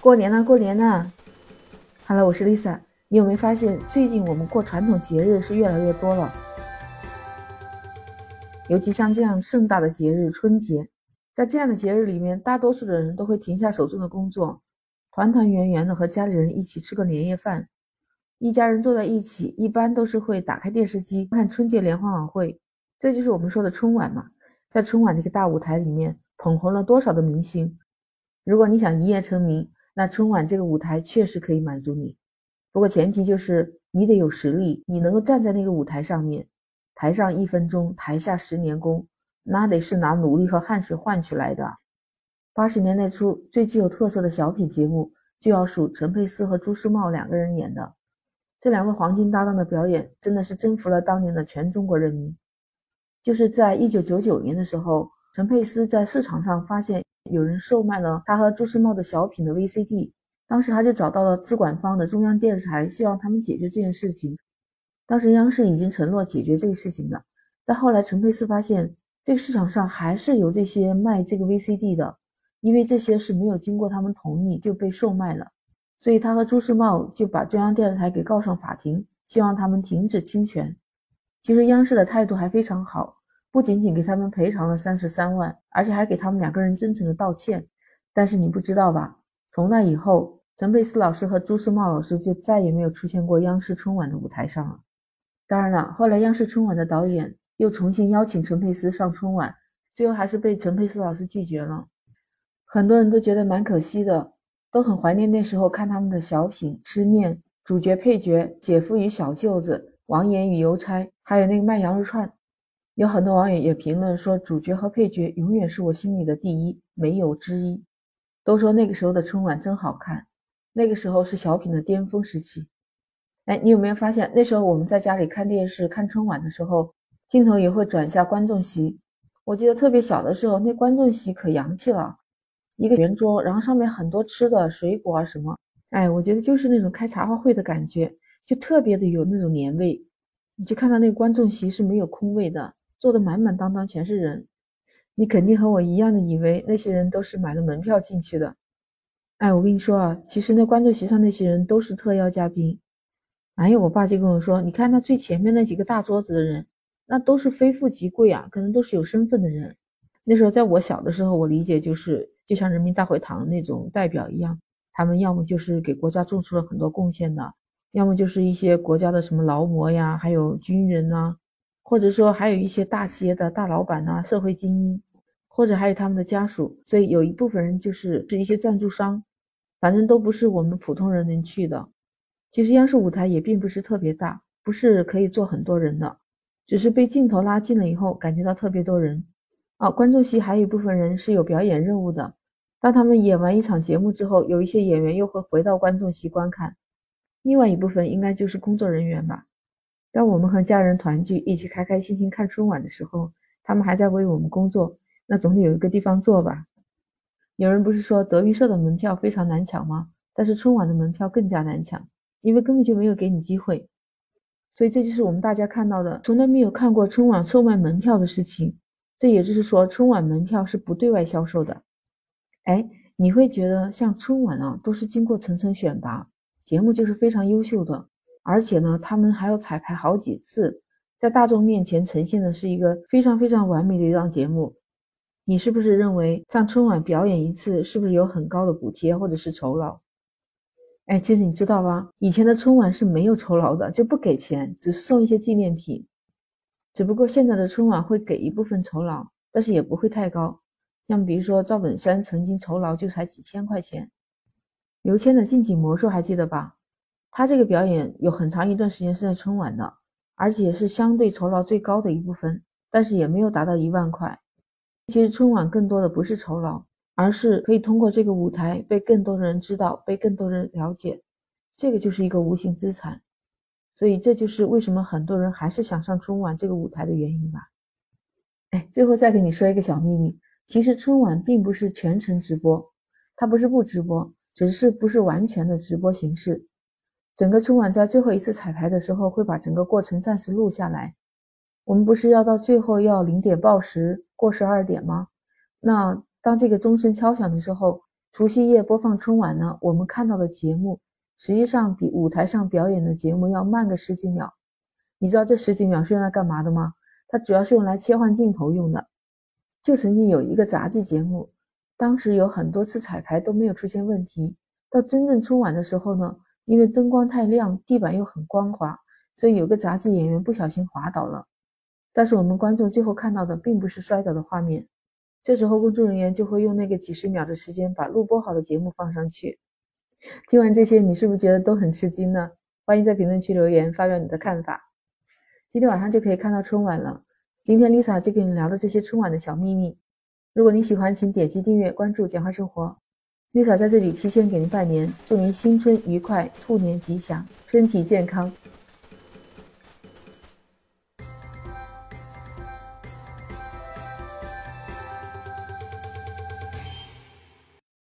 过年了，过年了！Hello，我是 Lisa。你有没有发现，最近我们过传统节日是越来越多了？尤其像这样盛大的节日——春节，在这样的节日里面，大多数的人都会停下手中的工作，团团圆圆的和家里人一起吃个年夜饭。一家人坐在一起，一般都是会打开电视机看春节联欢晚会，这就是我们说的春晚嘛。在春晚这个大舞台里面，捧红了多少的明星？如果你想一夜成名，那春晚这个舞台确实可以满足你。不过前提就是你得有实力，你能够站在那个舞台上面，台上一分钟，台下十年功，那得是拿努力和汗水换取来的。八十年代初最具有特色的小品节目，就要数陈佩斯和朱时茂两个人演的。这两位黄金搭档的表演，真的是征服了当年的全中国人民。就是在一九九九年的时候，陈佩斯在市场上发现有人售卖了他和朱时茂的小品的 VCD。当时他就找到了资管方的中央电视台，希望他们解决这件事情。当时央视已经承诺解决这个事情了，但后来陈佩斯发现，这个市场上还是有这些卖这个 VCD 的，因为这些是没有经过他们同意就被售卖了，所以他和朱时茂就把中央电视台给告上法庭，希望他们停止侵权。其实央视的态度还非常好，不仅仅给他们赔偿了三十三万，而且还给他们两个人真诚的道歉。但是你不知道吧？从那以后。陈佩斯老师和朱时茂老师就再也没有出现过央视春晚的舞台上了。当然了，后来央视春晚的导演又重新邀请陈佩斯上春晚，最后还是被陈佩斯老师拒绝了。很多人都觉得蛮可惜的，都很怀念那时候看他们的小品《吃面》，主角配角姐夫与小舅子，王岩与邮差，还有那个卖羊肉串。有很多网友也评论说，主角和配角永远是我心里的第一，没有之一。都说那个时候的春晚真好看。那个时候是小品的巅峰时期，哎，你有没有发现那时候我们在家里看电视看春晚的时候，镜头也会转下观众席？我记得特别小的时候，那观众席可洋气了，一个圆桌，然后上面很多吃的水果啊什么，哎，我觉得就是那种开茶话会的感觉，就特别的有那种年味。你就看到那个观众席是没有空位的，坐的满满当当全是人，你肯定和我一样的以为那些人都是买了门票进去的。哎，我跟你说啊，其实那观众席上那些人都是特邀嘉宾。哎呀，我爸就跟我说，你看那最前面那几个大桌子的人，那都是非富即贵啊，可能都是有身份的人。那时候在我小的时候，我理解就是就像人民大会堂那种代表一样，他们要么就是给国家做出了很多贡献的，要么就是一些国家的什么劳模呀，还有军人呐，或者说还有一些大企业的大老板呐，社会精英，或者还有他们的家属。所以有一部分人就是是一些赞助商。反正都不是我们普通人能去的。其实央视舞台也并不是特别大，不是可以坐很多人的，只是被镜头拉近了以后，感觉到特别多人。啊，观众席还有一部分人是有表演任务的。当他们演完一场节目之后，有一些演员又会回到观众席观看。另外一部分应该就是工作人员吧。当我们和家人团聚，一起开开心心看春晚的时候，他们还在为我们工作，那总得有一个地方坐吧。有人不是说德云社的门票非常难抢吗？但是春晚的门票更加难抢，因为根本就没有给你机会。所以这就是我们大家看到的，从来没有看过春晚售卖门票的事情。这也就是说，春晚门票是不对外销售的。哎，你会觉得像春晚啊，都是经过层层选拔，节目就是非常优秀的，而且呢，他们还要彩排好几次，在大众面前呈现的是一个非常非常完美的一档节目。你是不是认为上春晚表演一次，是不是有很高的补贴或者是酬劳？哎，其实你知道吧？以前的春晚是没有酬劳的，就不给钱，只是送一些纪念品。只不过现在的春晚会给一部分酬劳，但是也不会太高。像比如说赵本山曾经酬劳就才几千块钱。刘谦的晋级魔术还记得吧？他这个表演有很长一段时间是在春晚的，而且是相对酬劳最高的一部分，但是也没有达到一万块。其实春晚更多的不是酬劳，而是可以通过这个舞台被更多的人知道，被更多人了解，这个就是一个无形资产。所以这就是为什么很多人还是想上春晚这个舞台的原因吧。哎，最后再给你说一个小秘密，其实春晚并不是全程直播，它不是不直播，只是不是完全的直播形式。整个春晚在最后一次彩排的时候，会把整个过程暂时录下来。我们不是要到最后要零点报时过十二点吗？那当这个钟声敲响的时候，除夕夜播放春晚呢，我们看到的节目实际上比舞台上表演的节目要慢个十几秒。你知道这十几秒是用来干嘛的吗？它主要是用来切换镜头用的。就曾经有一个杂技节目，当时有很多次彩排都没有出现问题，到真正春晚的时候呢，因为灯光太亮，地板又很光滑，所以有个杂技演员不小心滑倒了。但是我们观众最后看到的并不是摔倒的画面。这时候，工作人员就会用那个几十秒的时间把录播好的节目放上去。听完这些，你是不是觉得都很吃惊呢？欢迎在评论区留言发表你的看法。今天晚上就可以看到春晚了。今天 Lisa 就跟你聊的这些春晚的小秘密。如果你喜欢，请点击订阅关注简化生活。丽莎在这里提前给您拜年，祝您新春愉快，兔年吉祥，身体健康。